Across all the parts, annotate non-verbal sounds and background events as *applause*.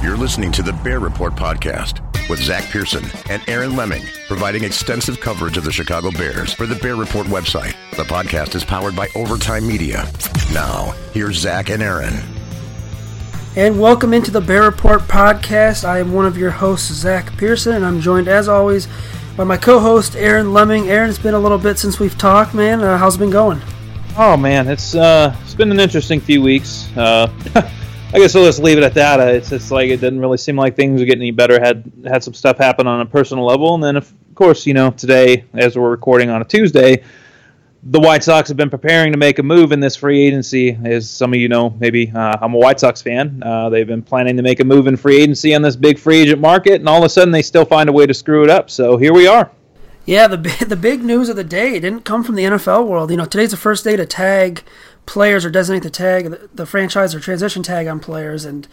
You're listening to the Bear Report podcast with Zach Pearson and Aaron Leming, providing extensive coverage of the Chicago Bears for the Bear Report website. The podcast is powered by Overtime Media. Now, here's Zach and Aaron. And welcome into the Bear Report podcast. I am one of your hosts, Zach Pearson, and I'm joined as always by my co-host Aaron Leming. Aaron, it's been a little bit since we've talked, man. Uh, how's it been going? Oh man, it's uh, it's been an interesting few weeks. Uh, *laughs* I guess we'll just leave it at that. Uh, it's just like it didn't really seem like things were getting any better. Had had some stuff happen on a personal level, and then of course, you know, today as we're recording on a Tuesday, the White Sox have been preparing to make a move in this free agency. As some of you know, maybe uh, I'm a White Sox fan. Uh, they've been planning to make a move in free agency on this big free agent market, and all of a sudden they still find a way to screw it up. So here we are. Yeah, the *laughs* the big news of the day didn't come from the NFL world. You know, today's the first day to tag players or designate the tag, the, the franchise or transition tag on players, and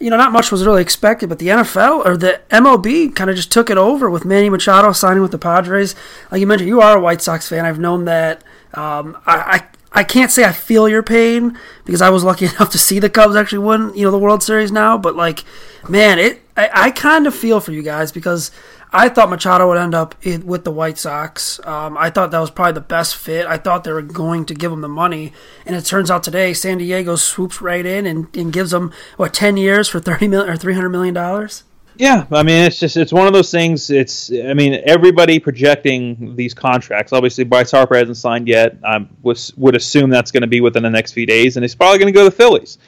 you know, not much was really expected, but the NFL or the MLB kind of just took it over with Manny Machado signing with the Padres. Like you mentioned, you are a White Sox fan. I've known that. Um, I, I I can't say I feel your pain because I was lucky *laughs* enough to see the Cubs actually win, you know, the World Series now. But like, man, it I, I kind of feel for you guys because I thought Machado would end up with the White Sox. Um, I thought that was probably the best fit. I thought they were going to give him the money, and it turns out today San Diego swoops right in and, and gives them what ten years for thirty million or three hundred million dollars. Yeah, I mean it's just it's one of those things. It's I mean everybody projecting these contracts. Obviously, Bryce Harper hasn't signed yet. I was, would assume that's going to be within the next few days, and he's probably going to go to the Phillies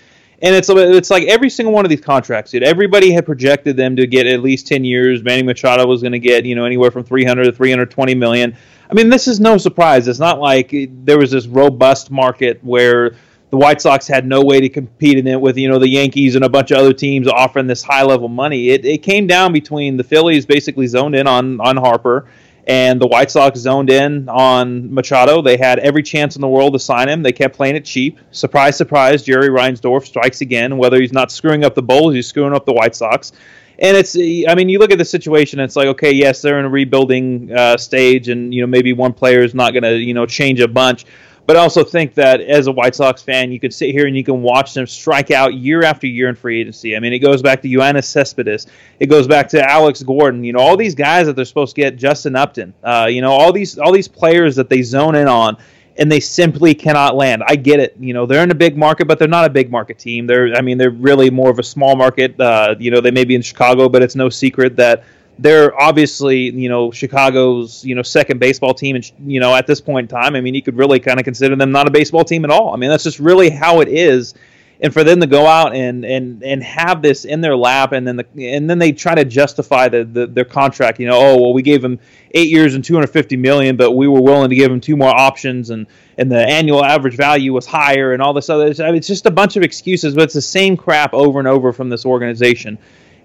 and it's it's like every single one of these contracts, dude. Everybody had projected them to get at least ten years. Manny Machado was going to get you know anywhere from three hundred to three hundred twenty million. I mean, this is no surprise. It's not like there was this robust market where the White Sox had no way to compete in it with you know the Yankees and a bunch of other teams offering this high level money. It, it came down between the Phillies basically zoned in on on Harper and the White Sox zoned in on Machado. They had every chance in the world to sign him. They kept playing it cheap. Surprise, surprise, Jerry Reinsdorf strikes again. Whether he's not screwing up the Bulls, he's screwing up the White Sox. And it's, I mean, you look at the situation. It's like, okay, yes, they're in a rebuilding uh, stage, and you know maybe one player is not going to, you know, change a bunch. But I also think that as a White Sox fan, you could sit here and you can watch them strike out year after year in free agency. I mean, it goes back to Yoenis Cespedes. It goes back to Alex Gordon. You know, all these guys that they're supposed to get, Justin Upton. Uh, you know, all these all these players that they zone in on and they simply cannot land. I get it. You know, they're in a big market, but they're not a big market team. They're, I mean, they're really more of a small market. Uh, you know, they may be in Chicago, but it's no secret that they're obviously you know Chicago's you know second baseball team, and you know at this point in time, I mean you could really kind of consider them not a baseball team at all. I mean that's just really how it is. and for them to go out and and and have this in their lap, and then the and then they try to justify the, the their contract. You know, oh well, we gave them eight years and 250 million, but we were willing to give them two more options, and and the annual average value was higher, and all this other. I mean, it's just a bunch of excuses, but it's the same crap over and over from this organization.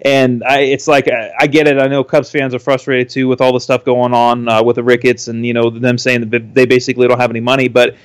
And I, it's like I, I, get it. I know Cubs fans are frustrated too with all the stuff going on uh, with the Ricketts, and you know them saying that they basically don't have any money, but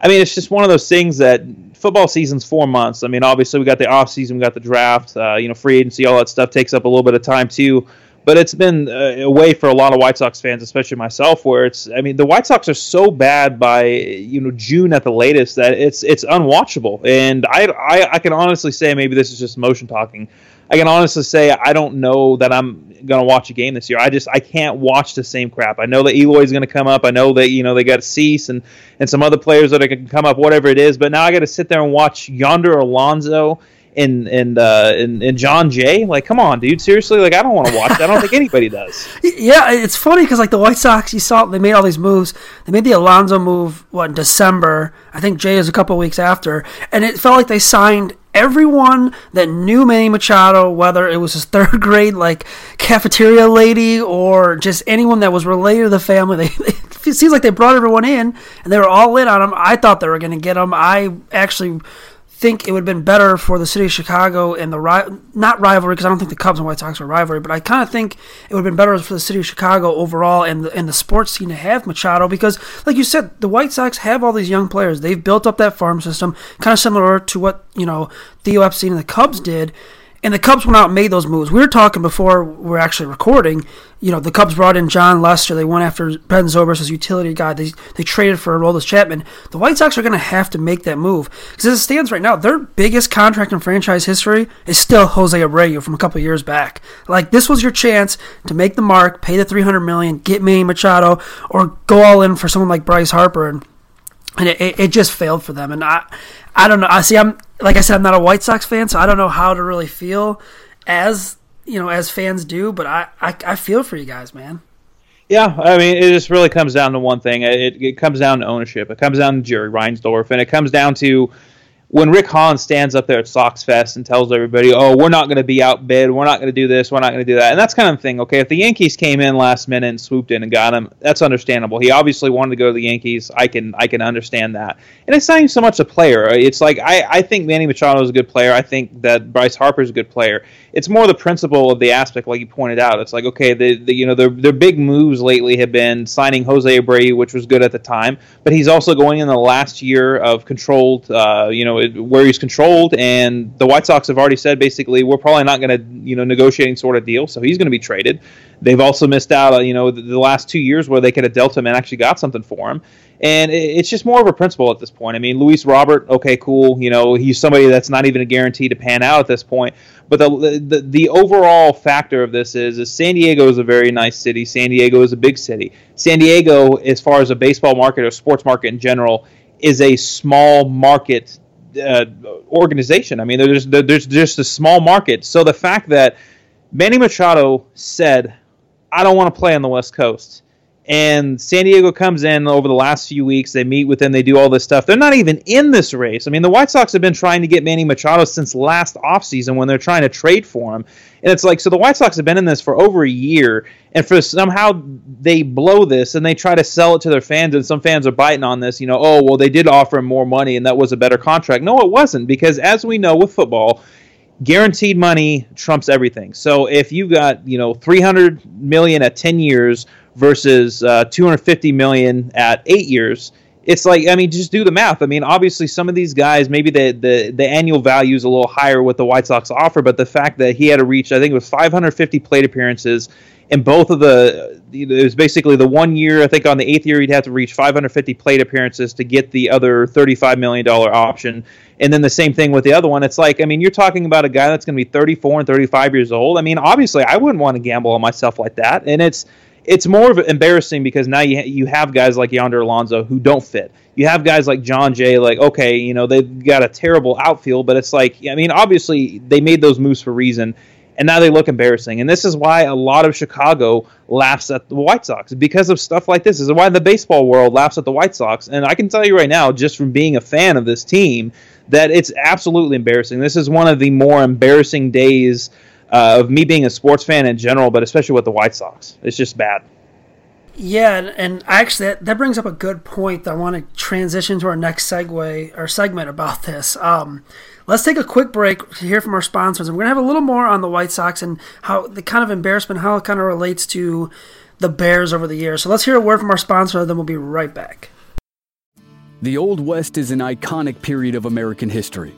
I mean, it's just one of those things that football season's four months. I mean, obviously we got the off season, we got the draft, uh, you know, free agency, all that stuff takes up a little bit of time too. But it's been uh, a way for a lot of White Sox fans, especially myself, where it's. I mean, the White Sox are so bad by you know June at the latest that it's it's unwatchable. And I I, I can honestly say maybe this is just motion talking. I can honestly say I don't know that I'm gonna watch a game this year. I just I can't watch the same crap. I know that Eloy's gonna come up. I know that you know they got Cease and and some other players that are gonna come up, whatever it is. But now I got to sit there and watch Yonder Alonso and and uh, and, and Jon Jay. Like, come on, dude. Seriously, like I don't want to watch. That. I don't think anybody does. *laughs* Yeah, it's funny because like the White Sox, you saw they made all these moves. They made the Alonso move what in December. I think Jay is a couple weeks after, and it felt like they signed everyone that knew Manny Machado, whether it was his third *laughs* grade like cafeteria lady or just anyone that was related to the family, *laughs* they, it seems like they brought everyone in and they were all in on him. I thought they were going to get him. I actually think it would have been better for the city of Chicago and the ri- not rivalry because I don't think the Cubs and White Sox are rivalry, but I kind of think it would have been better for the city of Chicago overall and the, and the sports scene to have Machado because, like you said, the White Sox have all these young players. They've built up that farm system, kind of similar to what you know Theo Epstein and the Cubs did. And the Cubs went out and made those moves. We were talking before we are actually recording. You know, the Cubs brought in Jon Lester. They went after Ben Zobrist as utility guy. They, they traded for Aroldis Chapman. The White Sox are going to have to make that move. Because as it stands right now, their biggest contract in franchise history is still Jose Abreu from a couple years back. Like, this was your chance to make the mark, pay the 300 million, get Manny Machado, or go all in for someone like Bryce Harper. And and it, it, just failed for them. And I, I don't know. I see. I'm like I said, I'm not a White Sox fan, so I don't know how to really feel as you know as fans do. But I, I, I feel for you guys, man. Yeah, I mean, it just really comes down to one thing. It, it comes down to ownership. It comes down to Jerry Reinsdorf, and it comes down to when Rick Hahn stands up there at Sox Fest and tells everybody, "Oh, we're not going to be outbid. We're not going to do this. We're not going to do that," and that's kind of the thing. Okay, if the Yankees came in last minute and swooped in and got him, that's understandable. He obviously wanted to go to the Yankees. I can I can understand that. And it's not even so much a player. It's like I I think Manny Machado is a good player. I think that Bryce Harper is a good player. It's more the principle of the aspect, like you pointed out. It's like okay, the, the you know their their big moves lately have been signing Jose Abreu, which was good at the time, but he's also going in the last year of controlled, uh, you know, where he's controlled and the White Sox have already said basically we're probably not going to you know negotiating sort of deal, so he's going to be traded. They've also missed out, uh, you know, the, the, last two years where they could have dealt him and actually got something for him. And it's just more of a principle at this point. I mean, Luis Robert, okay, cool. You know, he's somebody that's not even a guarantee to pan out at this point. But the, the the overall factor of this is, is San Diego is a very nice city. San Diego is a big city. San Diego, as far as a baseball market or sports market in general, is a small market uh, organization. I mean, there's there's just a small market. So the fact that Manny Machado said, "I don't want to play on the West Coast," and San Diego comes in over the last few weeks. They meet with him. They do all this stuff. They're not even in this race. I mean, the White Sox have been trying to get Manny Machado since last offseason when they're trying to trade for him. And it's like, so the White Sox have been in this for over a year, and for somehow they blow this and they try to sell it to their fans, and some fans are biting on this. You know, oh well, they did offer him more money, and that was a better contract. No, it wasn't because as we know with football guaranteed money trumps everything. So if you've got you know 300 million at 10 years versus uh, 250 million at eight years. It's like I mean, just do the math. I mean, obviously, some of these guys maybe the the, the annual value is a little higher what the White Sox offer, but the fact that he had to reach, I think it was 550 plate appearances in both of the it was basically the one year i think on the eighth year he'd have to reach 550 plate appearances to get the other 35 million dollar option and then the same thing with the other one it's like i mean you're talking about a guy that's going to be 34 and 35 years old i mean obviously i wouldn't want to gamble on myself like that and it's it's more of embarrassing because now you you have guys like Yonder Alonso who don't fit. You have guys like Jon Jay, like okay, you know they've got a terrible outfield, but it's like I mean obviously they made those moves for reason, and now they look embarrassing. And this is why a lot of Chicago laughs at the White Sox because of stuff like this. This is why the baseball world laughs at the White Sox. And I can tell you right now, just from being a fan of this team, that it's absolutely embarrassing. This is one of the more embarrassing days uh, of me being a sports fan in general, but especially with the White Sox. It's just bad. Yeah, and, and actually that, that brings up a good point that I want to transition to our next segue or segment about this. Um, let's take a quick break to hear from our sponsors. And we're going to have a little more on the White Sox and how the kind of embarrassment, how it kind of relates to the Bears over the years. So let's hear a word from our sponsor, and then we'll be right back. The Old West is an iconic period of American history.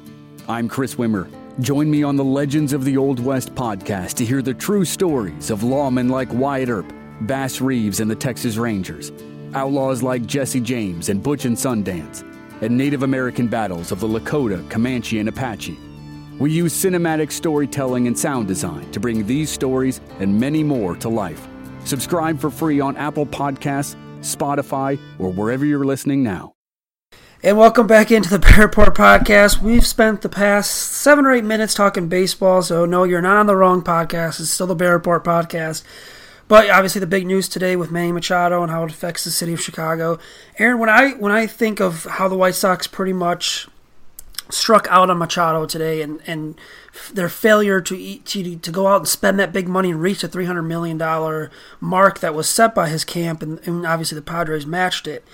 I'm Chris Wimmer. Join me on the Legends of the Old West podcast to hear the true stories of lawmen like Wyatt Earp Bass Reeves and the Texas Rangers, outlaws like Jesse James and Butch and Sundance, and Native American battles of the Lakota, Comanche, and Apache. We use cinematic storytelling and sound design to bring these stories and many more to life. Subscribe for free on Apple Podcasts, Spotify, or wherever you're listening now. And welcome back into the *laughs* Bear Report podcast. We've spent the past seven or eight minutes talking baseball, so no, you're not on the wrong podcast. It's still the Bear Report podcast. But obviously, the big news today with Manny Machado and how it affects the city of Chicago. Aaron, when I when I think of how the White Sox pretty much struck out on Machado today and, and their failure to, eat, to to go out and spend that big money and reach the three hundred million dollar mark that was set by his camp, and, and obviously the Padres matched it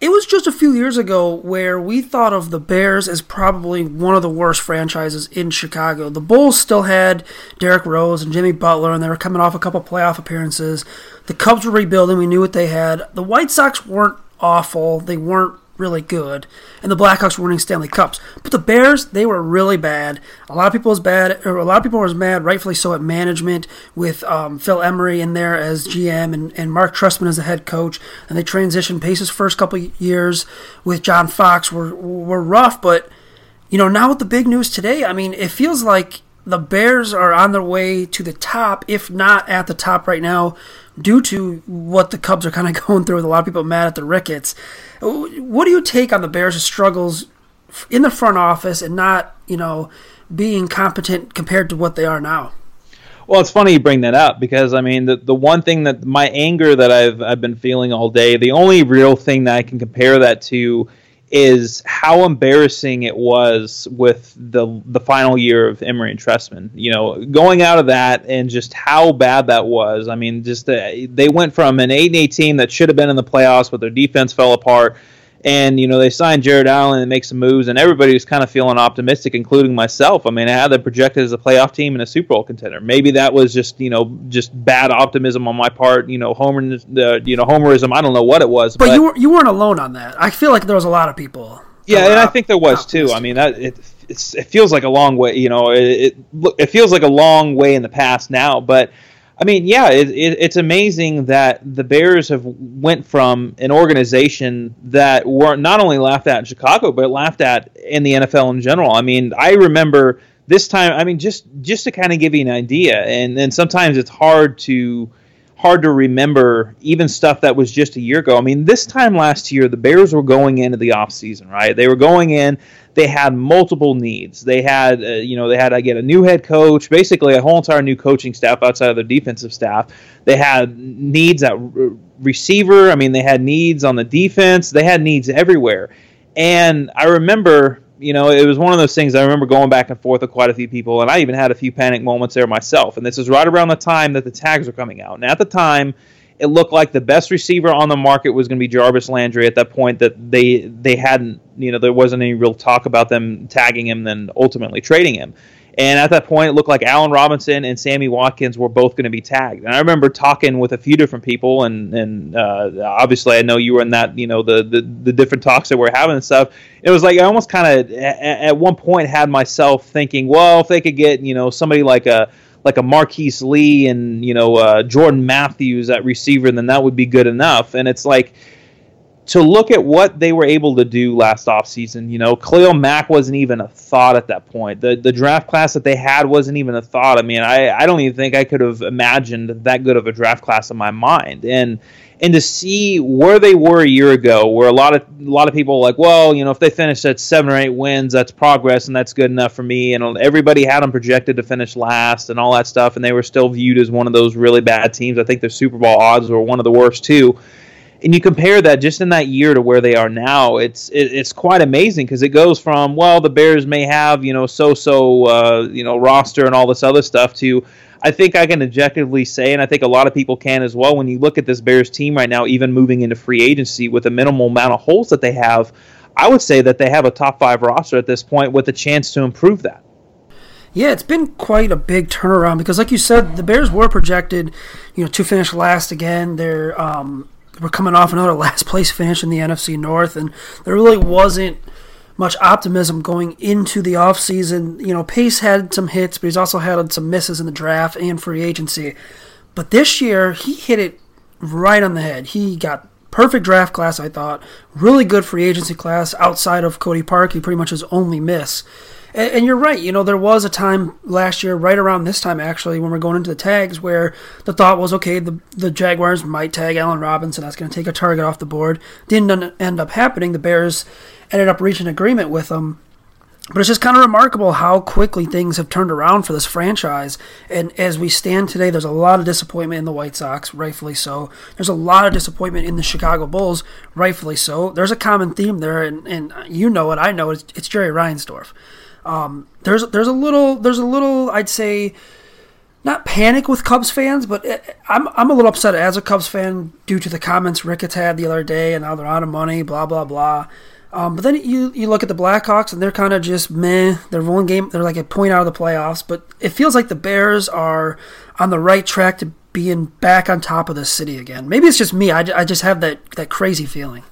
it was just a few years ago where we thought of the Bears as probably one of the worst franchises in Chicago. The Bulls still had Derrick Rose and Jimmy Butler, and they were coming off a couple playoff appearances. The Cubs were rebuilding. We knew what they had. The White Sox weren't awful. They weren't really good, and the Blackhawks were winning Stanley Cups. But the Bears, they were really bad. A lot of people was bad, or a lot of people was mad, rightfully so, at management with um, Phil Emery in there as GM and, and Marc Trestman as the head coach. And they transitioned. Pace's first couple years with John Fox were were rough, but you know now with the big news today, I mean, it feels like the Bears are on their way to the top, if not at the top right now, due to what the Cubs are kind of *laughs* going through with a lot of people mad at the Ricketts. What do you take on the Bears' struggles in the front office and not, you know, being competent compared to what they are now? Well, it's funny you bring that up because I mean the the one thing that my anger that I've I've been feeling all day, the only real thing that I can compare that to is how embarrassing it was with the the final year of Emery and Trestman. You know, going out of that and just how bad that was. I mean, just uh, they went from an eight and eight team that should have been in the playoffs, but their defense fell apart and you know they signed Jared Allen and make some moves, and everybody was kind of feeling optimistic, including myself. I mean, I had them projected as a playoff team and a Super Bowl contender. Maybe that was just you know just bad optimism on my part. You know, homer, uh, you know, homerism. I don't know what it was, but, but you were, you weren't alone on that. I feel like there was a lot of people. Yeah, and I think there was too. I mean, that it it feels like a long way. You know, it, it it feels like a long way in the past now, but I mean, yeah, it, it, it's amazing that the Bears have went from an organization that weren't not only laughed at in Chicago, but laughed at in the NFL in general. I mean, I remember this time. I mean, just just to kind of give you an idea, and and sometimes it's hard to hard to remember even stuff that was just a year ago. I mean, this time last year, the Bears were going into the offseason, right? They were going in, they had multiple needs. They had, uh, you know, they had to get a new head coach, basically a whole entire new coaching staff outside of their defensive staff. They had needs at receiver. I mean, they had needs on the defense. They had needs everywhere. And I remember you know, it was one of those things I remember going back and forth with quite a few people, and I even had a few panic moments there myself. And this is right around the time that the tags were coming out. And at the time, it looked like the best receiver on the market was going to be Jarvis Landry at that point that they they hadn't, you know, there wasn't any real talk about them tagging him then ultimately trading him. And at that point, it looked like Allen Robinson and Sammy Watkins were both going to be tagged. And I remember talking with a few different people, and and uh, obviously I know you were in that, you know, the, the the different talks that we're having and stuff. It was like I almost kind of at one point had myself thinking, well, if they could get, you know, somebody like a like a Marquise Lee and you know uh, Jordan Matthews at receiver, then that would be good enough. And it's like, to look at what they were able to do last offseason, you know, Khalil Mack wasn't even a thought at that point. The the draft class that they had wasn't even a thought. I mean, I, I don't even think I could have imagined that good of a draft class in my mind. And and to see where they were a year ago, where a lot of a lot of people were like, well, you know, if they finish at seven or eight wins, that's progress, and that's good enough for me. And everybody had them projected to finish last, and all that stuff, and they were still viewed as one of those really bad teams. I think their Super Bowl odds were one of the worst too. And you compare that just in that year to where they are now, it's it, it's quite amazing because it goes from well, the Bears may have you know so so uh, you know roster and all this other stuff to I think I can objectively say, and I think a lot of people can as well, when you look at this Bears team right now, even moving into free agency with a minimal amount of holes that they have, I would say that they have a top five roster at this point with a chance to improve that. Yeah, it's been quite a big turnaround because, like you said, the Bears were projected, you know, to finish last again. They're um, we're coming off another last place finish in the NFC North, and there really wasn't much optimism going into the offseason. You know, Pace had some hits, but he's also had some misses in the draft and free agency. But this year, he hit it right on the head. He got perfect draft class, I thought. Really good free agency class outside of Cody Parkey. He pretty much his only miss. And, and, you're right. You know, there was a time last year, right around this time actually, when we're going into the tags, where the thought was, okay, the the Jaguars might tag Allen Robinson. That's going to take a target off the board. Didn't end up happening. The Bears ended up reaching agreement with them. But it's just kind of remarkable how quickly things have turned around for this franchise. And as we stand today, there's a lot of disappointment in the White Sox, rightfully so. There's a lot of disappointment in the Chicago Bulls, rightfully so. There's a common theme there, and, and you know it, I know it, it's Jerry Reinsdorf. Um, there's there's a little there's a little I'd say not panic with Cubs fans, but it, I'm I'm a little upset as a Cubs fan due to the comments Ricketts had the other day, and now they're out of money, blah blah blah. Um, but then you you look at the Blackhawks and they're kind of just meh. They're one game. They're like a point out of the playoffs. But it feels like the Bears are on the right track to being back on top of the city again. Maybe it's just me. I, I just have that that crazy feeling.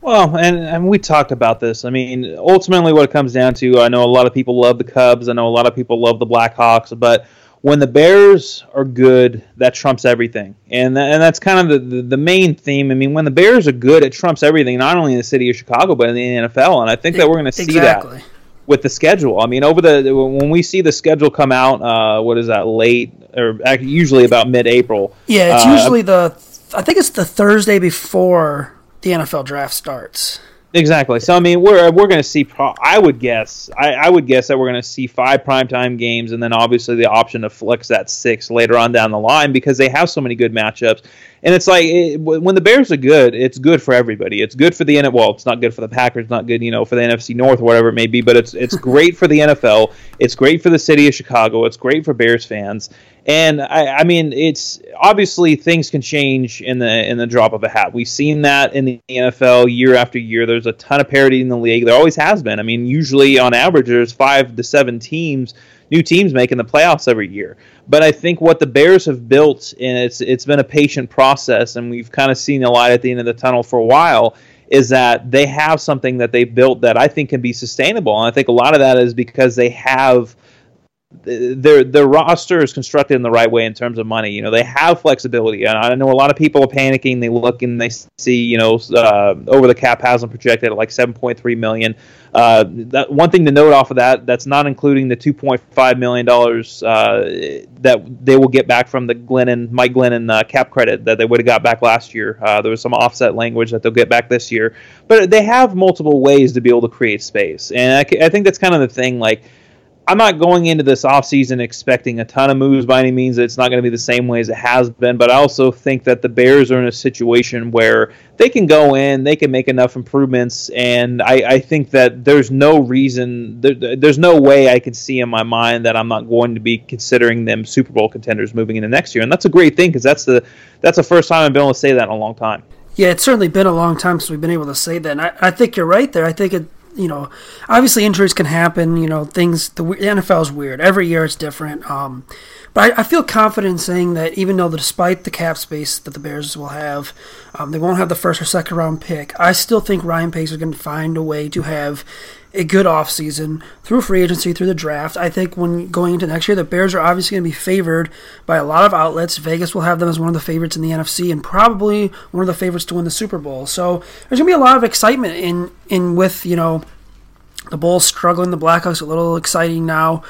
Well, and, and we talked about this. I mean, ultimately, what it comes down to, I know a lot of people love the Cubs. I know a lot of people love the Blackhawks, but when the Bears are good, that trumps everything, and and that's kind of the, the, the main theme. I mean, when the Bears are good, it trumps everything, not only in the city of Chicago but in the NFL. And I think that we're going to see exactly. that with the schedule. I mean, over the when we see the schedule come out, uh, what is that late or usually about mid-April? Yeah, it's uh, usually the I think it's the Thursday before the NFL draft starts. Exactly. So I mean, we're we're going to see. Pro- I would guess. I, I would guess that we're going to see five primetime games, and then obviously the option to flex that six later on down the line because they have so many good matchups. And it's like it, when the Bears are good, it's good for everybody. It's good for the NFL. Well, it's not good for the Packers, not good, you know, for the NFC North or whatever it may be. But it's it's *laughs* great for the NFL. It's great for the city of Chicago. It's great for Bears fans. And I, I mean, it's obviously things can change in the in the drop of a hat. We've seen that in the NFL year after year. There's a ton of parity in the league. There always has been. I mean, usually on average, there's five to seven teams new teams making the playoffs every year. But I think what the Bears have built, and it's it's been a patient process, and we've kind of seen the light at the end of the tunnel for a while, is that they have something that they've built that I think can be sustainable. And I think a lot of that is because they have – their their roster is constructed in the right way in terms of money. You know, they have flexibility. And I know a lot of people are panicking. They look and they see, you know, uh, over the cap has them projected at like 7.3 million. Uh, that one thing to note off of that, that's not including the 2.5 million dollars uh, that they will get back from the Glennon Mike Glennon uh, cap credit that they would have got back last year. Uh, there was some offset language that they'll get back this year, but they have multiple ways to be able to create space, and I, I think that's kind of the thing, like I'm not going into this offseason expecting a ton of moves by any means. It's not going to be the same way as it has been, but I also think that the Bears are in a situation where they can go in, they can make enough improvements, and I, I think that there's no reason, there, there's no way I can see in my mind that I'm not going to be considering them Super Bowl contenders moving into next year, and that's a great thing because that's the that's the first time I've been able to say that in a long time. Yeah, it's certainly been a long time since we've been able to say that. And I, I think you're right there. I think it you know, obviously injuries can happen. You know, things. The, the NFL is weird. Every year it's different. Um, but I, I, feel confident in saying that even though, despite the cap space that the Bears will have, um, they won't have the first or second round pick. I still think Ryan Pace is going to find a way to have a good offseason through free agency, through the draft. I think when going into next year, the Bears are obviously going to be favored by a lot of outlets. Vegas will have them as one of the favorites in the NFC and probably one of the favorites to win the Super Bowl. So there's going to be a lot of excitement in in with you know the Bulls struggling, the Blackhawks a little exciting now.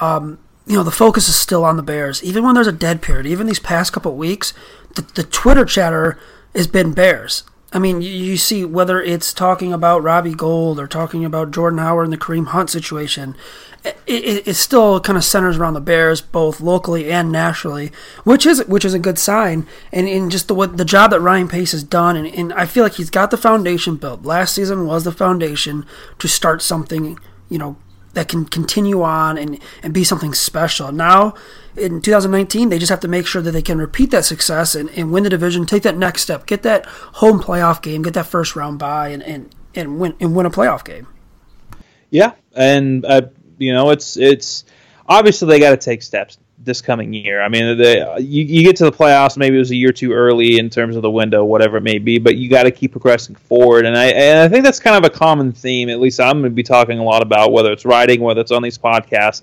Um, you know the focus is still on the Bears, even when there's a dead period. Even these past couple weeks, the, the Twitter chatter has been Bears. I mean, you, see whether it's talking about Robbie Gould or talking about Jordan Howard and the Kareem Hunt situation, it, it, it, still kind of centers around the Bears, both locally and nationally, which is which is a good sign. And in just the what the job that Ryan Pace has done, and, and I feel like he's got the foundation built. Last season was the foundation to start something, you know, that can continue on and, and be something special. Now, in 2019, they just have to make sure that they can repeat that success and, and win the division, take that next step, get that home playoff game, get that first round bye, and, and, and win and win a playoff game. Yeah, and uh, you know it's it's obviously they got to take steps this coming year. I mean, they, you, you get to the playoffs, maybe it was a year too early in terms of the window, whatever it may be, but you got to keep progressing forward. And I and I think that's kind of a common theme. At least I'm going to be talking a lot about whether it's writing, whether it's on these podcasts.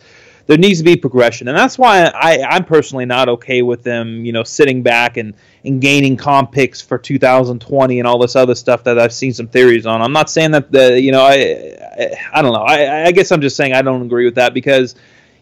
There needs to be progression, and that's why I, I'm personally not okay with them, you know, sitting back and, and gaining comp picks for 2020 and all this other stuff that I've seen some theories on. I'm not saying that the, you know, I, I, I don't know. I, I guess I'm just saying I don't agree with that because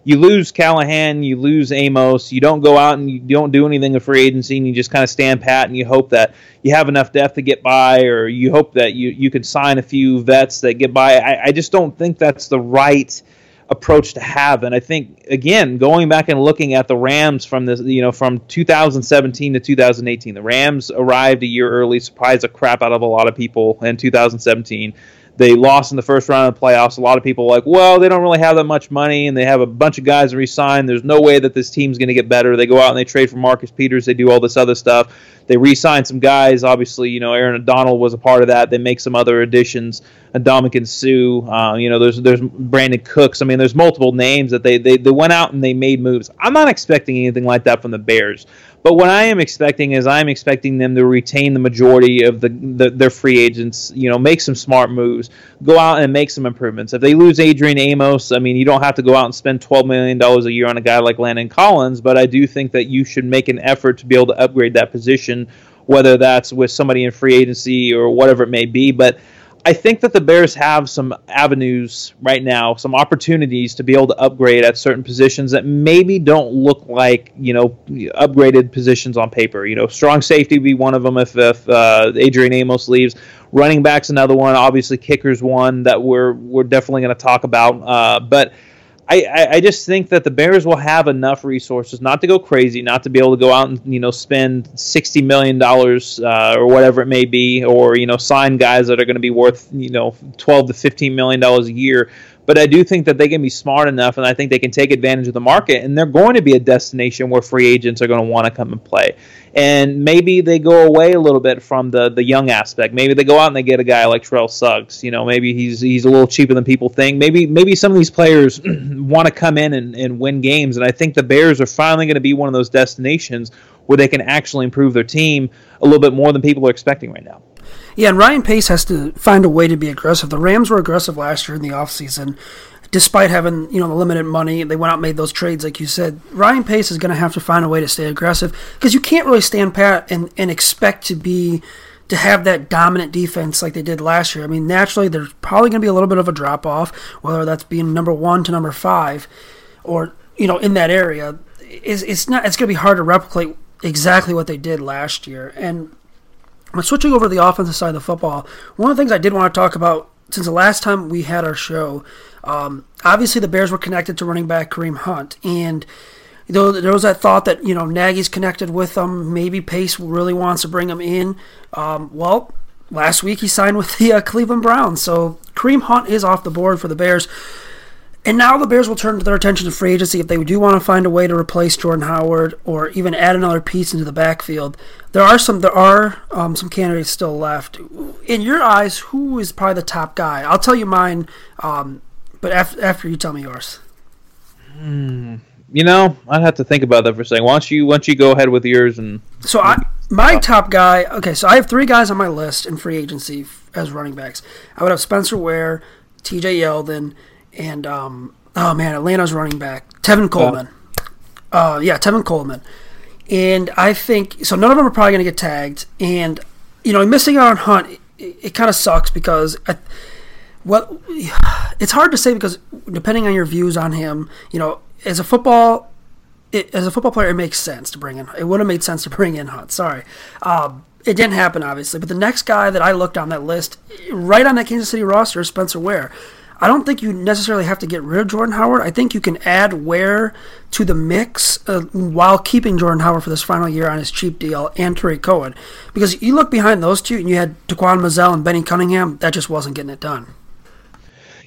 you lose Callahan, you lose Amos, you don't go out and you don't do anything in free agency, and you just kind of stand pat and you hope that you have enough depth to get by, or you hope that you, you can sign a few vets that get by. I, I just don't think that's the right approach to have. And I think again, going back and looking at the Rams from this, you know, from 2017 to 2018, the Rams arrived a year early, surprised the crap out of a lot of people in 2017. They lost in the first round of the playoffs. A lot of people like, well, they don't really have that much money, and they have a bunch of guys re-signed. There's no way that this team's going to get better. They go out and they trade for Marcus Peters. They do all this other stuff. They re-sign some guys. Obviously, you know, Aaron Donald was a part of that. They make some other additions. Ndamukong Suh. Uh, you know, there's there's Brandin Cooks. I mean, there's multiple names that they, they they went out and they made moves. I'm not expecting anything like that from the Bears. But what I am expecting is I'm expecting them to retain the majority of the, the, their free agents. You know, make some smart moves, go out and make some improvements. If they lose Adrian Amos, I mean, you don't have to go out and spend 12 million dollars a year on a guy like Landon Collins. But I do think that you should make an effort to be able to upgrade that position, whether that's with somebody in free agency or whatever it may be. But I think that the Bears have some avenues right now, some opportunities to be able to upgrade at certain positions that maybe don't look like you know upgraded positions on paper. You know, strong safety would be one of them if, if uh, Adrian Amos leaves. Running back's another one. Obviously, kicker's one that we're we're definitely going to talk about. Uh, but I, I, just think that the Bears will have enough resources not to go crazy, not to be able to go out and you know spend sixty million dollars uh, or whatever it may be, or you know sign guys that are going to be worth you know twelve to fifteen million dollars a year. But I do think that they can be smart enough, and I think they can take advantage of the market, and they're going to be a destination where free agents are going to want to come and play. And maybe they go away a little bit from the the young aspect. Maybe they go out and they get a guy like Terrell Suggs. You know, maybe he's he's a little cheaper than people think. Maybe maybe some of these players *clears throat* want to come in and, and win games, and I think the Bears are finally going to be one of those destinations where they can actually improve their team a little bit more than people are expecting right now. Yeah, and Ryan Pace has to find a way to be aggressive. The Rams were aggressive last year in the offseason. Despite having, you know, the limited money, they went out and made those trades, like you said. Ryan Pace is going to have to find a way to stay aggressive because you can't really stand pat and, and expect to be to have that dominant defense like they did last year. I mean, naturally, there's probably going to be a little bit of a drop off, whether that's being number one to number five, or you know, in that area. It's, it's not. It's going to be hard to replicate exactly what they did last year. And but switching over to the offensive side of the football, one of the things I did want to talk about since the last time we had our show, um, obviously the Bears were connected to running back Kareem Hunt, and there was that thought that you know Nagy's connected with them. Maybe Pace really wants to bring him in. Um, well, last week he signed with the uh, Cleveland Browns, so Kareem Hunt is off the board for the Bears. And now the Bears will turn their attention to free agency if they do want to find a way to replace Jordan Howard or even add another piece into the backfield. There are some there are um, some candidates still left. In your eyes, who is probably the top guy? I'll tell you mine, um, but after, after you tell me yours. Hmm. You know, I'd have to think about that for a second. Why don't you why don't you go ahead with yours and so I my top guy. Okay, so I have three guys on my list in free agency as running backs. I would have Spencer Ware, T.J. Yeldon, and um, oh man, Atlanta's running back Tevin Coleman. Uh, yeah, Tevin Coleman. And I think so. None of them are probably going to get tagged, and you know, missing out on Hunt, it, it kind of sucks because I, well, *sighs* it's hard to say because depending on your views on him, you know, as a football, it, as a football player, it makes sense to bring in. It would have made sense to *laughs* bring in Hunt. Sorry, um, it didn't happen obviously. But the next guy that I looked on that list, right on that Kansas City roster, is Spencer Ware. I don't think you necessarily have to get rid of Jordan Howard. I think you can add Ware to the mix uh, while keeping Jordan Howard for this final year on his cheap deal and Tarik Cohen. Because you look behind those two and you had Taquan Mizzell and Benny Cunningham, that just wasn't getting it done.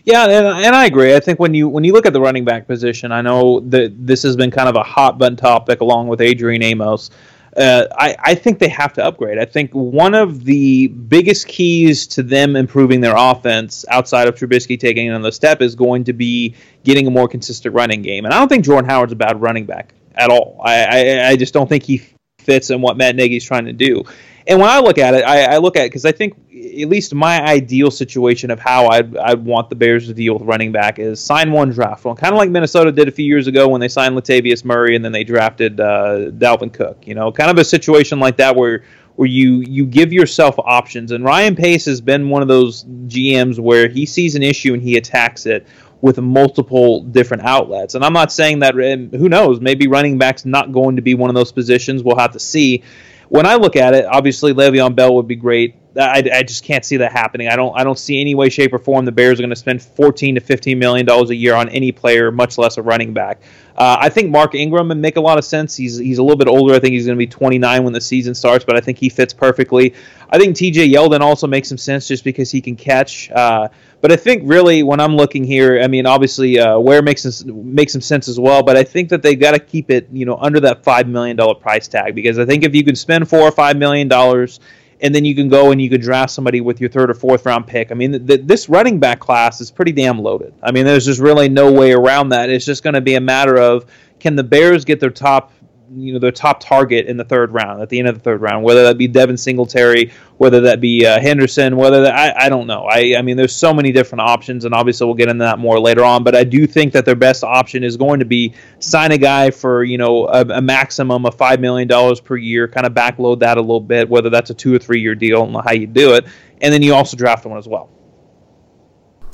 Yeah, and, and I agree. I think when you when you look at the running back position, I know that this has been kind of a hot button topic along with Adrian Amos. Uh, I, I think they have to upgrade. I think one of the biggest keys to them improving their offense outside of Trubisky taking another step is going to be getting a more consistent running game. And I don't think Jordan Howard's a bad running back at all. I, I, I just don't think he fits in what Matt Nagy's trying to do. And when I look at it, I, I look at it because I think at least my ideal situation of how I'd, I'd want the Bears to deal with running back is sign one, draft one, kind of like Minnesota did a few years ago when they signed Latavius Murray and then they drafted uh, Dalvin Cook. You know, kind of a situation like that where where you you give yourself options. And Ryan Pace has been one of those GMs where he sees an issue and he attacks it with multiple different outlets. And I'm not saying that who knows, maybe running back's not going to be one of those positions. We'll have to see when I look at it, obviously Le'Veon Bell would be great. I, I just can't see that happening. I don't I don't see any way, shape, or form the Bears are going to spend 14 to 15 million dollars a year on any player, much less a running back. Uh, I think Mark Ingram would make a lot of sense. He's he's a little bit older. I think he's going to be 29 when the season starts, but I think he fits perfectly. I think T.J. Yeldon also makes some sense just because he can catch. Uh, but I think really when I'm looking here, I mean, obviously uh, Ware makes some, makes some sense as well. But I think that they've got to keep it, you know, under that five million dollar price tag because I think if you can spend four or five million dollars and then you can go and you can draft somebody with your third or fourth round pick. I mean, this running back class is pretty damn loaded. I mean, there's just really no way around that. It's just going to be a matter of can the Bears get their top you know their top target in the third round at the end of the third round, whether that be Devin Singletary, whether that be uh, Henderson, whether that I, I don't know. I I mean there's so many different options, and obviously we'll get into that more later on. But I do think that their best option is going to be sign a guy for you know a, a maximum of five million dollars per year, kind of backload that a little bit, whether that's a two or three year deal. Know how you do it, and then you also draft one as well.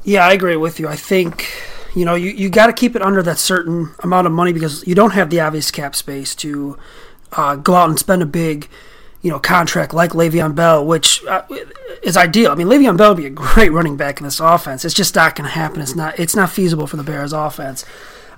Yeah, I agree with you. I think you know, you, you got to keep it under that certain amount of money because you don't have the obvious cap space to uh, go out and spend a big, you know, contract like Le'Veon Bell, which uh, is ideal. I mean, Le'Veon Bell would be a great running back in this offense. It's just not going to happen. It's not. It's not feasible for the Bears offense.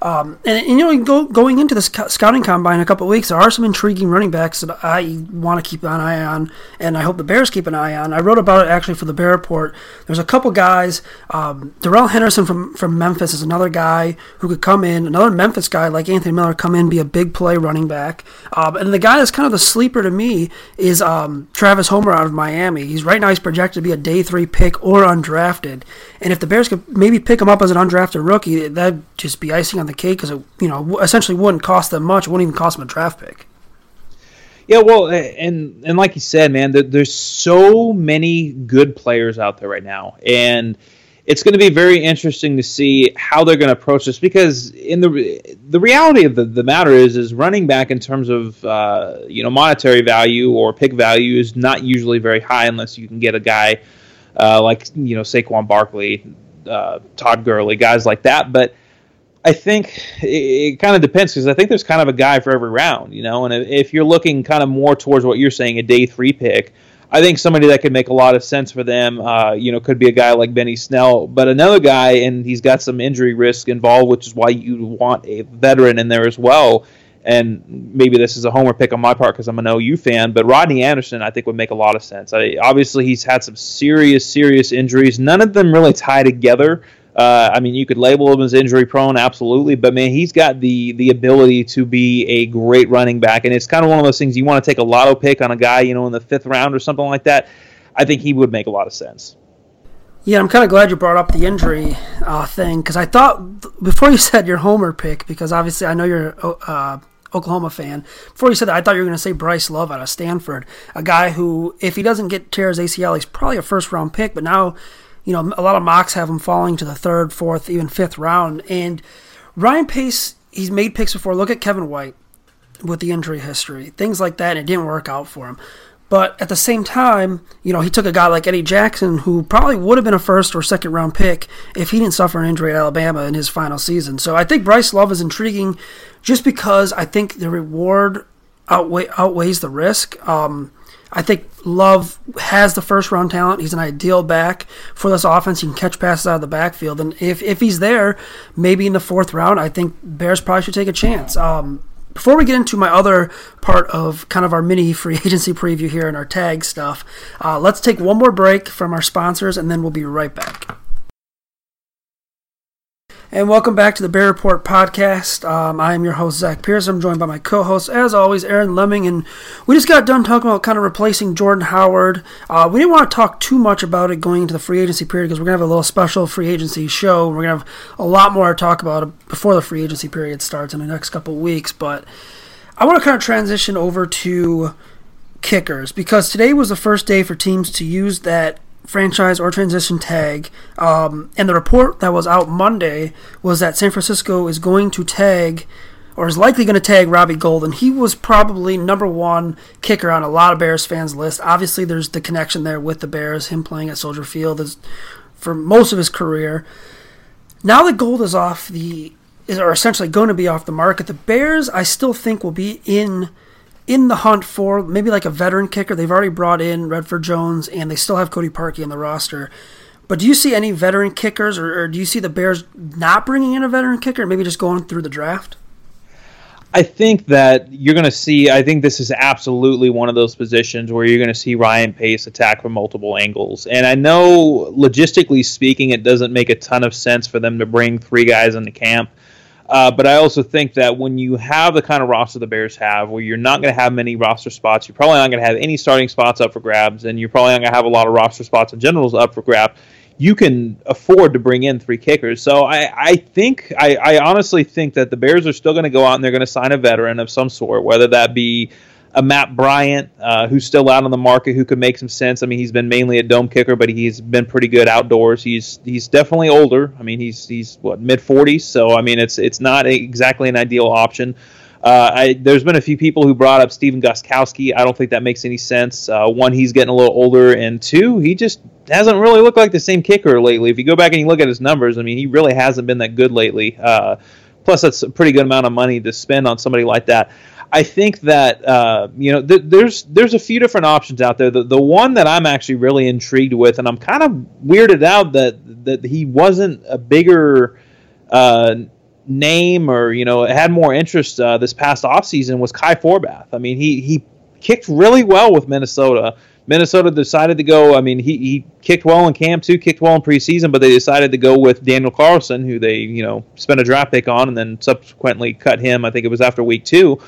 Um, and, and, you know, go, going into the scouting combine in a couple weeks, there are some intriguing running backs that I want to keep an eye on, and I hope the Bears keep an eye on. I wrote about it actually for the Bear Report. There's a couple guys. Um, Darrell Henderson from, from Memphis is another guy who could come in. Another Memphis guy like Anthony Miller come in, be a big play running back. Um, and the guy that's kind of the sleeper to me is um, Travis Homer out of Miami. He's right now he's projected to be a day three pick or undrafted. And if the Bears could maybe pick him up as an undrafted rookie, that'd just be icing on the cake because it you know essentially wouldn't cost them much. It wouldn't even cost them a draft pick. Yeah, well, and and like you said, man, there's so many good players out there right now, and it's going to be very interesting to see how they're going to approach this because in the the reality of the, the matter is is running back in terms of uh, you know monetary value or pick value is not usually very high unless you can get a guy uh, like you know Saquon Barkley, uh, Todd Gurley, guys like that, but I think it, it kind of depends because I think there's kind of a guy for every round, you know. And if you're looking kind of more towards what you're saying, a day three pick, I think somebody that could make a lot of sense for them, uh, you know, could be a guy like Benny Snell, but another guy, and he's got some injury risk involved, which is why you want a veteran in there as well. And maybe this is a homer pick on my part because I'm an OU fan, but Rodney Anderson I think would make a lot of sense. I, obviously, he's had some serious, serious injuries. None of them really tie together uh, I mean, you could label him as injury prone, absolutely, but man, he's got the the ability to be a great running back, and it's kind of one of those things you want to take a lotto pick on a guy, you know, in the fifth round or something like that. I think he would make a lot of sense. Yeah, I'm kind of glad you brought up the injury uh, thing because I thought before you *laughs* said your homer pick, because obviously I know you're uh, Oklahoma fan. Before you said that, I thought you were going to say Bryce Love out of Stanford, a guy who, if he doesn't get tears ACL, he's probably a first round pick. But now you know, a lot of mocks have him falling to the third, fourth, even fifth round. And Ryan Pace, he's made picks before. Look at Kevin White with the injury history, things like that, and it didn't work out for him. But at the same time, you know, he took a guy like Eddie Jackson, who probably would have been a first or second round pick if he didn't suffer an injury at Alabama in his final season. So I think Bryce Love is intriguing just because I think the reward outweigh, outweighs the risk. Um, I think Love has the first round talent. He's an ideal back for this offense. He can catch passes out of the backfield. And if, if he's there, maybe in the fourth round, I think Bears probably should take a chance. Um, before we get into my other part of kind of our mini *laughs* free agency preview here and our tag stuff, uh, let's take one more break from our sponsors and then we'll be right back. And welcome back to the Bear Report podcast. Um, I am your host, Zach Pierce. I'm joined by my co host, as always, Aaron Leming. And we just got done talking about kind of replacing Jordan Howard. Uh, we didn't want to talk too much about it going into the free agency period because we're going to have a little special free agency show. We're going to have a lot more to talk about before the free agency period starts in the next couple weeks. But I want to kind of transition over to kickers because today was the first day for teams to use that franchise or transition tag. Um, and the report that was out Monday was that San Francisco is going to tag, or is likely going to tag Robbie Gould. He was probably number one kicker on a lot of Bears fans' list. Obviously, there's the connection there with the Bears, him playing at Soldier Field is, for most of his career. Now that Gould is off the, are essentially going to be off the market, the Bears, I still think, will be in in the hunt for maybe like a veteran kicker. They've already brought in Redford Jones, and they still have Cody Parkey in the roster. But do you see any veteran kickers, or, or do you see the Bears not bringing in a veteran kicker, maybe just going through the draft? I think that you're going to see. I think this is absolutely one of those positions where you're going to see Ryan Pace attack from multiple angles. And I know, logistically speaking, it doesn't make a ton of sense for them to bring three guys into camp. Uh, but I also think that when you have the kind of roster the Bears have, where you're not going to have many roster spots, you're probably not going to have any starting spots up for grabs, and you're probably not going to have a lot of roster spots in generals up for grabs. You can afford to bring in three kickers. So I, I think, I, I honestly think that the Bears are still going to go out and they're going to sign a veteran of some sort, whether that be a Matt Bryant, uh, who's still out on the market, who could make some sense. I mean, he's been mainly a dome kicker, but he's been pretty good outdoors. He's he's definitely older. I mean, he's he's what mid forties, so I mean, it's it's not exactly an ideal option. Uh, I, there's been a few people who brought up Stephen Gostkowski. I don't think that makes any sense. Uh, one, he's getting a little older, and two, he just hasn't really looked like the same kicker lately. If you go back and you look at his numbers, I mean, he really hasn't been that good lately. Uh, plus, that's a pretty good amount of money to spend on somebody like that. I think that uh, you know th- there's there's a few different options out there. The the one that I'm actually really intrigued with, and I'm kind of weirded out that that he wasn't a bigger uh, name or you know had more interest uh, this past offseason was Kai Forbath. I mean he he kicked really well with Minnesota. Minnesota decided to go. I mean, he, he kicked well in camp too, kicked well in preseason, but they decided to go with Daniel Carlson, who they you know spent a draft pick on, and then subsequently cut him. I think it was after week two.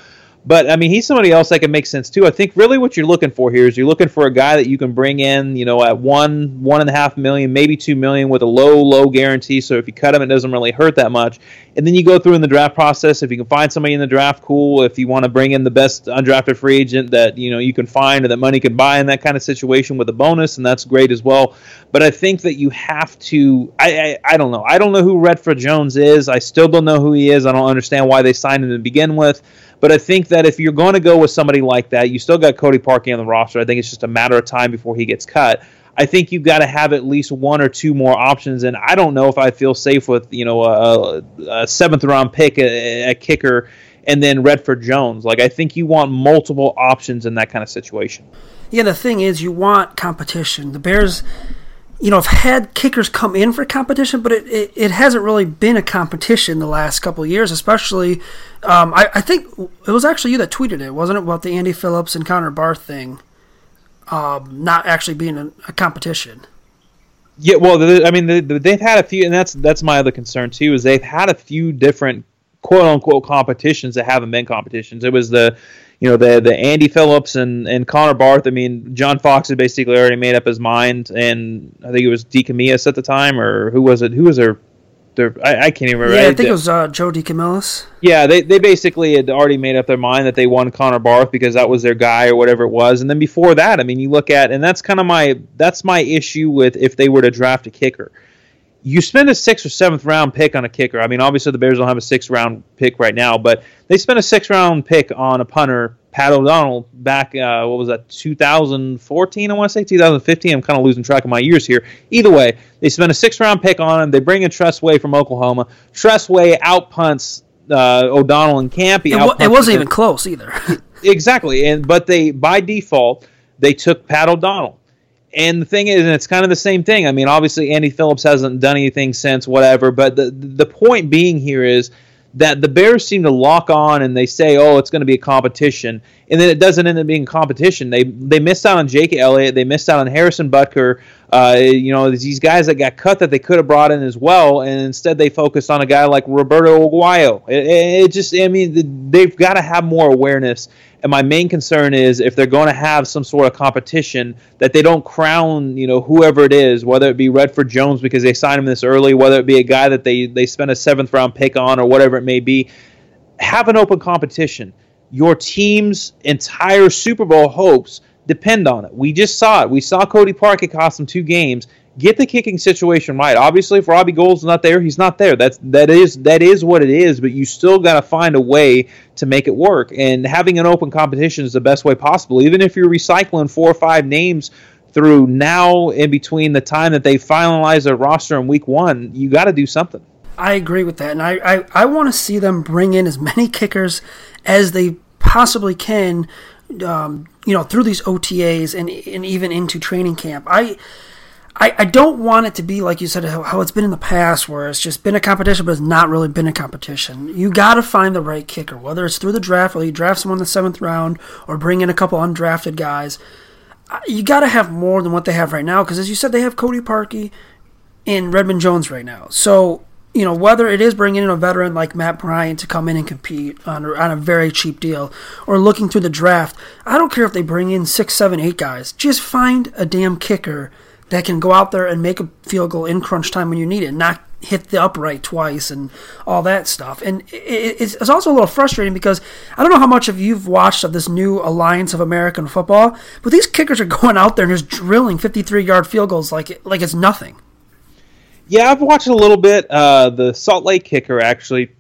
But I mean, he's somebody else that can make sense too. I think really what you're looking for here is you're looking for a guy that you can bring in, you know, at one, one and a half million, maybe two million, with a low, low guarantee. So if you cut him, it doesn't really hurt that much. And then you go through in the draft process. If you can find somebody in the draft, cool. If you want to bring in the best undrafted free agent that you know you can find or that money can buy in that kind of situation with a bonus, and that's great as well. But I think that you have to. I I, I don't know. I don't know who Redford Jones is. I still don't know who he is. I don't understand why they signed him to begin with. But I think that if you're going to go with somebody like that, you still got Cody Parkey on the roster. I think it's just a matter of time before he gets cut. I think you've got to have at least one or two more options, and I don't know if I feel safe with you know a, a seventh round pick a kicker and then Redford Jones. Like I think you want multiple options in that kind of situation. Yeah, the thing is, you want competition. The Bears you know, I've had kickers come in for competition, but it, it, it, hasn't really been a competition the last couple years, especially. Um, I, I, think it was actually you that tweeted it, wasn't it, about the Andy Phillips and Connor Barth thing um, not actually being a, a, competition? Yeah, well, I mean, they've had a few, and that's that's my other concern too, is they've had a few different quote unquote competitions that haven't been competitions. It was the you know the the Andy Phillips and and Connor Barth. I mean, John Fox had basically already made up his mind, and I think it was DeCamillis at the time, or who was it? Who was their their I, I can't even remember. Yeah, I think it was uh, Joe DeCamillis. Yeah, they, they basically had already made up their mind that they won Connor Barth because that was their guy or whatever it was. And then before that, I mean, you look at and that's kind of my that's my issue with if they were to draft a kicker. You spend a sixth or seventh round pick on a kicker. I mean, obviously the Bears don't have a sixth round pick right now, but they spent a sixth round pick on a punter Pat O'Donnell back, uh, what was that, 2014, I want to say, 2015. I'm kind of losing track of my years here. Either way, they spent a six round pick on him. They bring in Tress Way from Oklahoma. Tress Way outpunts uh, O'Donnell and Campy. It, it wasn't even close either. *laughs* exactly. and But they, by default, they took Pat O'Donnell. And the thing is, and it's kind of the same thing. I mean, obviously, Andy Phillips hasn't done anything since, whatever. But the the point being here is that the Bears seem to lock on and they say, "Oh, it's going to be a competition," and then it doesn't end up being competition. They they missed out on Jake Elliott, they missed out on Harrison Butker. Uh, you know, these guys that got cut that they could have brought in as well, and instead they focused on a guy like Roberto Aguayo. It, it just, I mean, they've got to have more awareness and my main concern is if they're going to have some sort of competition, that they don't crown, you know, whoever it is, whether it be Redford Jones because they signed him this early, whether it be a guy that they they spent a seventh round pick on or whatever it may be. Have an open competition. Your team's entire Super Bowl hopes depend on it. We just saw it. We saw Cody Parkey cost him two games get the kicking situation right. Obviously, if Robbie Gould's not there, he's not there. That's that is that is what it is. But you still got to find a way to make it work. And having an open competition is the best way possible. Even if you're recycling four or five names through now in between the time that they finalize their roster in week one, you got to do something. I agree with that, and I I, I want to see them bring in as many kickers as they possibly can. Um, you know, through these OTAs and and even into training camp. I I, I don't want it to be like you said how, it's been in the past where it's just been a competition but it's not really been a competition. You got to find the right kicker whether it's through the draft or you draft someone in the seventh round or bring in a couple undrafted guys. Uh, you got to have more than what they have right now because as you said they have cody parkey and redmond jones right now. So you know whether it is bringing in a veteran like matt bryant to come in and compete on, on a very cheap deal or looking through the draft i don't care if they bring in six seven eight guys. Just find a damn kicker that can go out there and make a field goal in crunch time when you need it, not hit the upright twice and all that stuff. And it's also a little frustrating because I don't know how much of you've watched of this new Alliance of American Football, but these kickers are *laughs* going out there and just drilling 53 yard field goals like like it's nothing. Yeah, I've watched a little bit. Uh, the Salt Lake kicker actually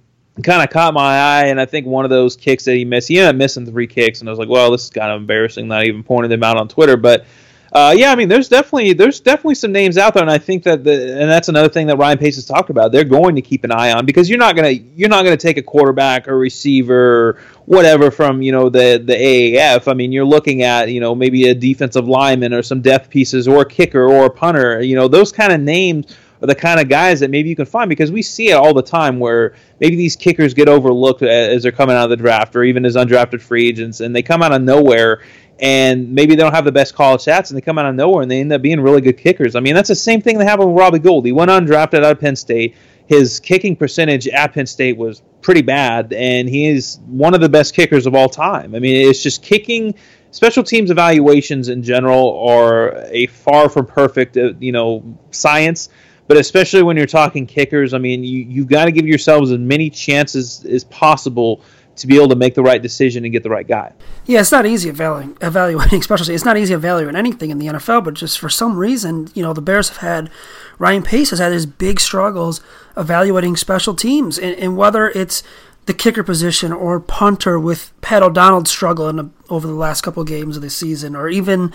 kind of caught my eye, and I think one of those kicks that he missed, he ended up missing three kicks, and I was like, well, this is kind of embarrassing, not even pointing them out on Twitter, but uh, yeah, I mean, there's definitely there's definitely some names out there, and I think that the and that's another thing that Ryan Pace has talked about. They're going to keep an eye on because you're not gonna you're not gonna take a quarterback or receiver or whatever from you know the the AAF. I mean, you're looking at you know maybe a defensive lineman or some depth pieces or a kicker or a punter. You know, those kind of names are the kind of guys that maybe you can find because we see it all the time where maybe these kickers get overlooked as they're coming out of the draft or even as undrafted free agents and they come out of nowhere and maybe they don't have the best college stats and they come out of nowhere and they end up being really good kickers. I mean, that's the same thing that happened with Robbie Gould. He went undrafted out of Penn State. His kicking percentage at Penn State was pretty bad, and he is one of the best kickers of all time. I mean, it's just kicking. Special teams evaluations in general are a far from perfect, uh, you know, science. But especially when you're talking kickers, I mean, you you've got to give yourselves as many chances as possible to be able to make the right decision and get the right guy. Yeah, it's not easy evaluating, *laughs* evaluating specialty. It's not easy evaluating anything in the NFL, but just for some reason, you know, the Bears have had Ryan Pace has had his big struggles evaluating special teams, and, and whether it's the kicker position or punter with Pat O'Donnell struggling over the last couple of games of the season, or even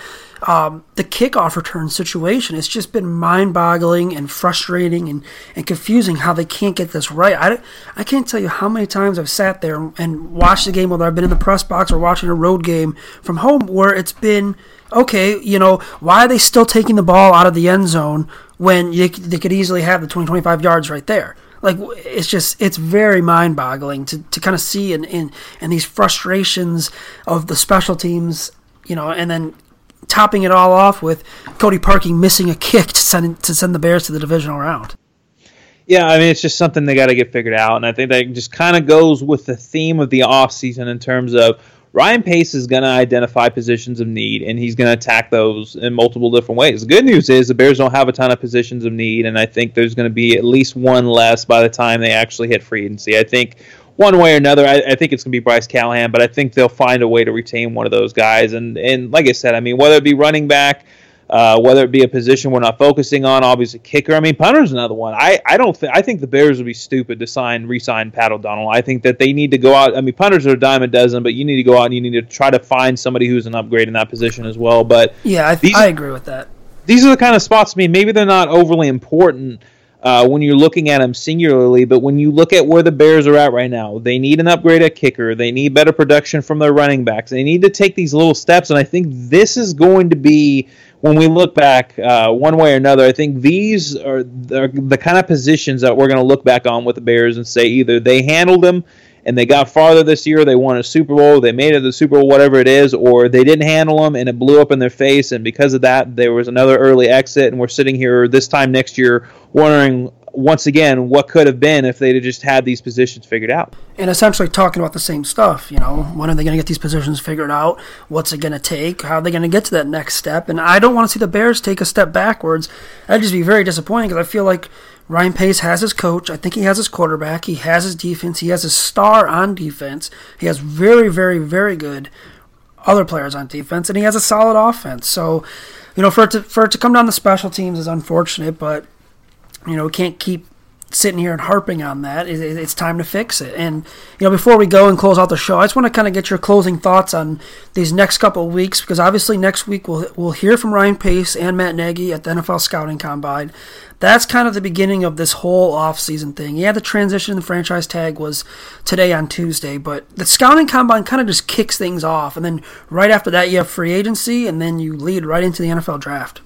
um, the kickoff return situation. It's just been mind boggling and frustrating and, and confusing how they can't get this right. I, I can't tell you how many times I've sat there and watched the game, whether I've been in the press box or watching a road game from home, where it's been okay, you know, why are they still taking the ball out of the end zone when they, they could easily have the 20, 25 yards right there? Like it's just it's very mind boggling to, to kind of see and in, in, in these frustrations of the special teams, you know, and then topping it all off with Cody Parkey missing a kick to send to send the Bears to the divisional round. Yeah, I mean it's just something they got to get figured out, and I think that just kind of goes with the theme of the off season in terms of Ryan Pace is going to identify positions of need, and he's going to attack those in multiple different ways. The good news is the Bears don't have a ton of positions of need, and I think there's going to be at least one less by the time they actually hit free agency. I think one way or another, I, I think it's going to be Bryce Callahan, but I think they'll find a way to retain one of those guys. And and like I said, I mean, whether it be running back uh, whether it be a position we're not focusing on, obviously kicker. I mean, punter's another one. I, I don't think I think the Bears would be stupid to sign re-sign Pat O'Donnell. I think that they need to go out. I mean, punters are a dime a dozen, but you need to go out and you need to try to find somebody who's an upgrade in that position as well. But yeah, I, these, I agree with that. These are the kind of spots. I mean, maybe they're not overly important. Uh, when you're looking at them singularly, but when you look at where the Bears are at right now, they need an upgrade at kicker. They need better production from their running backs. They need to take these little steps, and I think this is going to be when we look back uh, one way or another, I think these are the, the kind of positions that we're going to look back on with the Bears and say either they handled them and they got farther this year, they won a Super Bowl, they made it to the Super Bowl, whatever it is, or they didn't handle them and it blew up in their face, and because of that, there was another early exit, and we're sitting here this time next year wondering once again what could have been if they'd just had these positions figured out. And essentially talking about the same stuff, you know, when are they going to get these positions figured out? What's it going to take? How are they going to get to that next step? And I don't want to see the Bears take a step backwards. That'd just be very disappointing because I feel like Ryan Pace has his coach. I think he has his quarterback. He has his defense. He has his star on defense. He has very, very, very good other players on defense, and he has a solid offense. So, you know, for it to for it to come down to special teams is unfortunate, but you know, we can't keep sitting here and harping on that. It's time to fix it. And you know, before we go and close out the show, I just want to kind of get your closing thoughts on these next couple of weeks because obviously next week we'll we'll hear from Ryan Pace and Matt Nagy at the NFL Scouting Combine. That's kind of the beginning of this whole off-season thing. Yeah, the transition in the franchise tag was today on Tuesday, but the Scouting Combine kind of just kicks things off, and then right after that you have free agency, and then you lead right into the NFL draft.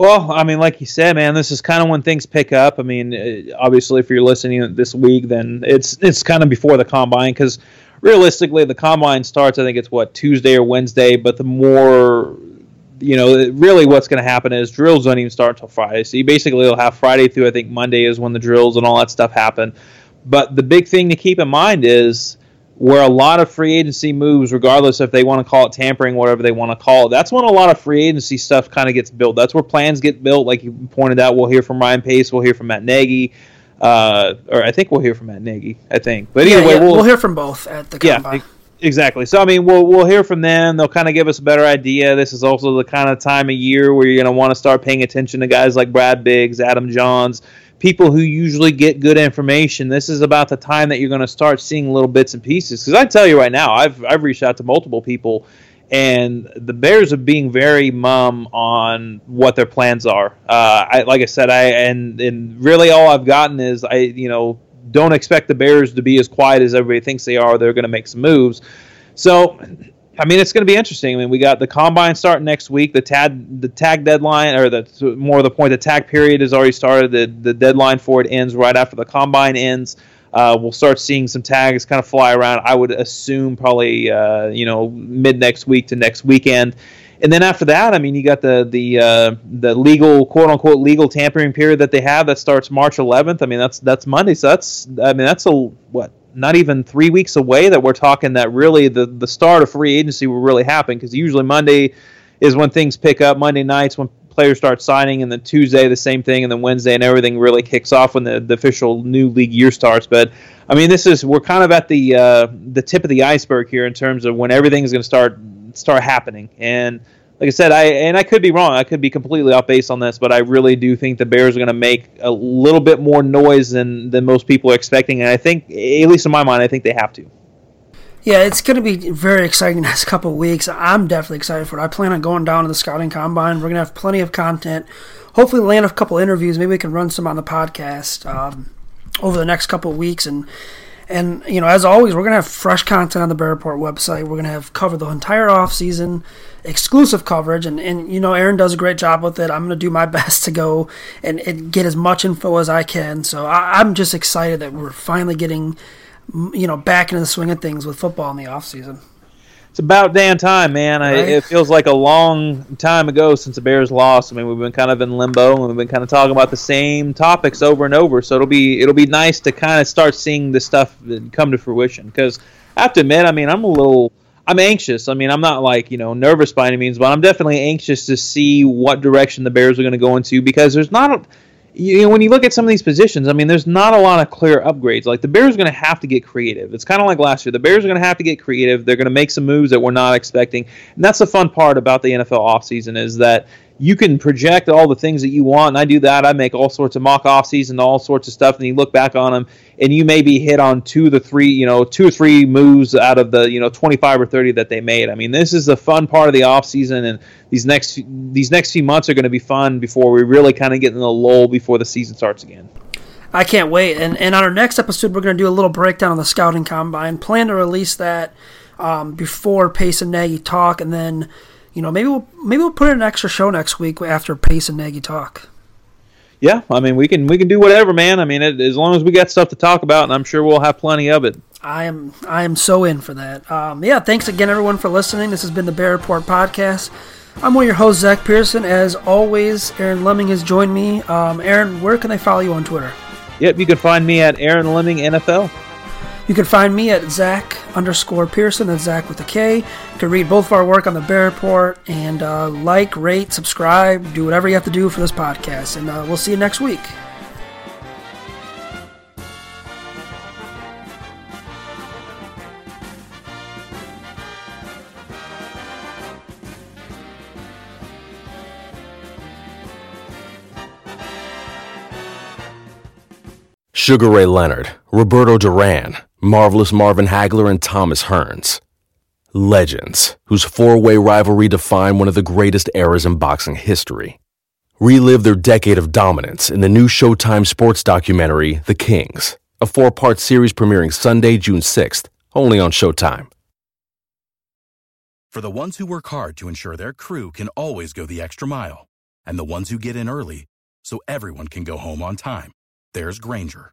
Well, I mean, like you said, man, this is kind of when things pick up. I mean, uh, obviously, if you're listening this week, then it's it's kind of before the combine because realistically, the combine starts. I think it's what Tuesday or Wednesday. But the more, you know, really, what's going to happen is drills don't even start until Friday. So you basically will have Friday through. I think Monday is when the drills and all that stuff happen. But the big thing to keep in mind is where a lot of free agency moves, regardless if they want to call it tampering, whatever they want to call it, that's when a lot of free agency stuff kind of gets built. That's where plans get built. Like you pointed out, we'll hear from Ryan Pace, we'll hear from Matt Nagy, uh, or I think we'll hear from Matt Nagy. I think, but either yeah, way, yeah. We'll, we'll, hear from both at the combine. Yeah, exactly. So I mean, we'll we'll hear from them. They'll kind of give us a better idea. This is also the kind of time of year where you're going to want to start paying attention to guys like Brad Biggs, Adam Jahns, people who usually get good information. This is about the time that you're going to start seeing little bits and pieces. Because I tell you right now, I've I've reached out to multiple people, and the Bears are being very mum on what their plans are. Uh, I, like I said, I and and really all I've gotten is I you know don't expect the Bears to be as quiet as everybody thinks they are. They're going to make some moves. So I mean, it's going to be interesting. I mean, we got the combine starting next week. The tag, the tag deadline, or the more of the point, the tag period has already started. The the deadline for it ends right after the combine ends. Uh, we'll start seeing some tags kind of fly around. I would assume probably uh, you know mid next week to next weekend, and then after that, I mean, you got the the uh, the legal quote unquote legal tampering period that they have that starts March 11th. I mean, that's that's Monday, so that's I mean that's a what not even three weeks away that we're talking that really the, the start of free agency will really happen because usually Monday is when things pick up. Monday nights when players start signing, and then Tuesday the same thing, and then Wednesday and everything really kicks off when the, the official new league year starts. But I mean, this is we're kind of at the uh, the tip of the iceberg here in terms of when everything is going to start start happening and like I said, I and I could be wrong. I could be completely off base on this, but I really do think the Bears are going to make a little bit more noise than than most people are expecting. And I think, at least in my mind, I think they have to. Yeah, it's going to be very exciting next *laughs* couple weeks. I'm definitely excited for it. I plan on going down to the scouting combine. We're going to have plenty of content. Hopefully, land a couple interviews. Maybe we can run some on the podcast um, over the next couple weeks and and you know, as always, we're gonna have fresh content on the Bear Report website. We're gonna have covered the entire off season, exclusive coverage, and and you know, Aaron does a great job with it. I'm gonna do my *laughs* best to go and, and get as much info as I can. So I, I'm just excited that we're finally getting, you know, back into the swing of things with football in the off season it's about damn time, man. I, it feels like a long time ago since the Bears lost. I mean, we've been kind of in limbo and we've been kind of talking about the same topics over and over. So it'll be it'll be nice to kind of start seeing this stuff come to fruition. Because I have to admit, I mean, I'm a little I'm anxious. I mean, I'm not like you know nervous by any means, but I'm definitely anxious to see what direction the Bears are going to go into because there's not a you know, when you look at some of these positions, I mean, there's not a lot of clear upgrades. Like the Bears are going to have to get creative. It's kind of like last year. The Bears are going to have to get creative. They're going to make some moves that we're not expecting, and that's the fun part about the NFL offseason is that you can project all the things that you want. And I do that. I make all sorts of mock off season, all sorts of stuff, and you look back on them, and you maybe hit on two to three, you know, two or three moves out of the you know 25 or 30 that they made. I mean, this is the fun part of the off season, and these next these next few months are going to be fun before we really kind of get in the lull before the season starts again. I can't wait. And and on our next episode, we're going to do a little breakdown on the scouting combine. Plan to release that um, before Pace and Nagy talk, and then you know, maybe we'll maybe we'll put in an extra show next week after Pace and Nagy talk. Yeah, I mean we can we can do whatever, man. I mean it, as long as we got stuff to talk about, and I'm sure we'll have plenty of it. I am I am so in for that. Um, yeah, thanks again everyone for listening. This has been the Bear Report podcast. I'm one of your hosts, Zach Pearson. As always, Aaron Leming has joined me. Um, Aaron, where can they follow you on Twitter? Yep, you can find me at Aaron Leming NFL. You can find me at Zach underscore Pearson, that's Zach with a K. You can read both of our work on the Bear Report and uh, like, rate, subscribe, do whatever you have to do for this podcast. And uh, we'll see you next week. Sugar Ray Leonard, Roberto Duran, Marvelous Marvin Hagler, and Thomas Hearns. Legends, whose four way rivalry defined one of the greatest eras in boxing history. Relive their decade of dominance in the new Showtime sports documentary, The Kings, a four part series premiering Sunday, June 6th, only on Showtime. For the ones who work hard to ensure their crew can always go the extra mile, and the ones who get in early so everyone can go home on time, there's Grainger